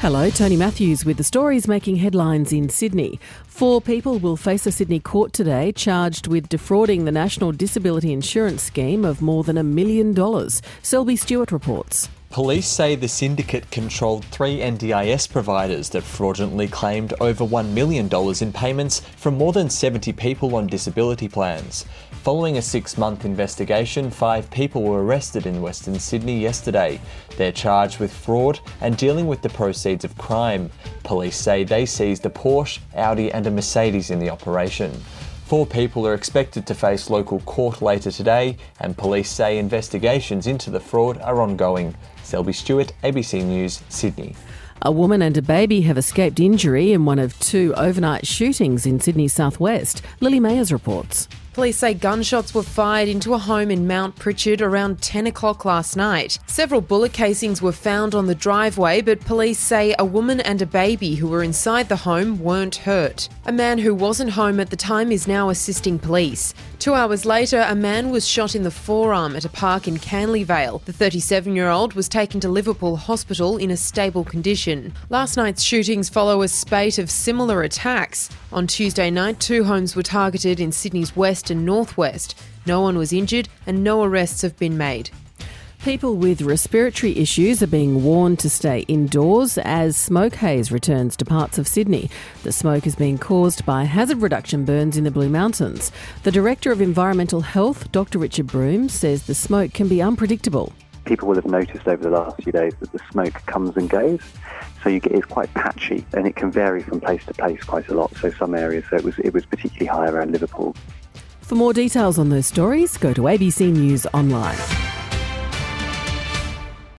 Hello, Tony Matthews with the stories making headlines in Sydney. Four people will face a Sydney court today charged with defrauding the National Disability Insurance Scheme of more than a million dollars. Selby Stewart reports. Police say the syndicate controlled three NDIS providers that fraudulently claimed over $1 million in payments from more than 70 people on disability plans. Following a six month investigation, five people were arrested in Western Sydney yesterday. They're charged with fraud and dealing with the proceeds of crime. Police say they seized a Porsche, Audi, and a Mercedes in the operation. Four people are expected to face local court later today, and police say investigations into the fraud are ongoing. Selby Stewart, ABC News, Sydney. A woman and a baby have escaped injury in one of two overnight shootings in Sydney's southwest. Lily Mayers reports. Police say gunshots were fired into a home in Mount Pritchard around 10 o'clock last night. Several bullet casings were found on the driveway, but police say a woman and a baby who were inside the home weren't hurt. A man who wasn't home at the time is now assisting police. Two hours later, a man was shot in the forearm at a park in Canley Vale. The 37 year old was taken to Liverpool Hospital in a stable condition. Last night's shootings follow a spate of similar attacks. On Tuesday night, two homes were targeted in Sydney's west and northwest. No one was injured and no arrests have been made. People with respiratory issues are being warned to stay indoors as smoke haze returns to parts of Sydney. The smoke is being caused by hazard reduction burns in the Blue Mountains. The Director of Environmental Health, Dr. Richard Broome, says the smoke can be unpredictable. People will have noticed over the last few days that the smoke comes and goes. So you get, it's quite patchy and it can vary from place to place quite a lot. So some areas, so it was, it was particularly high around Liverpool. For more details on those stories, go to ABC News Online.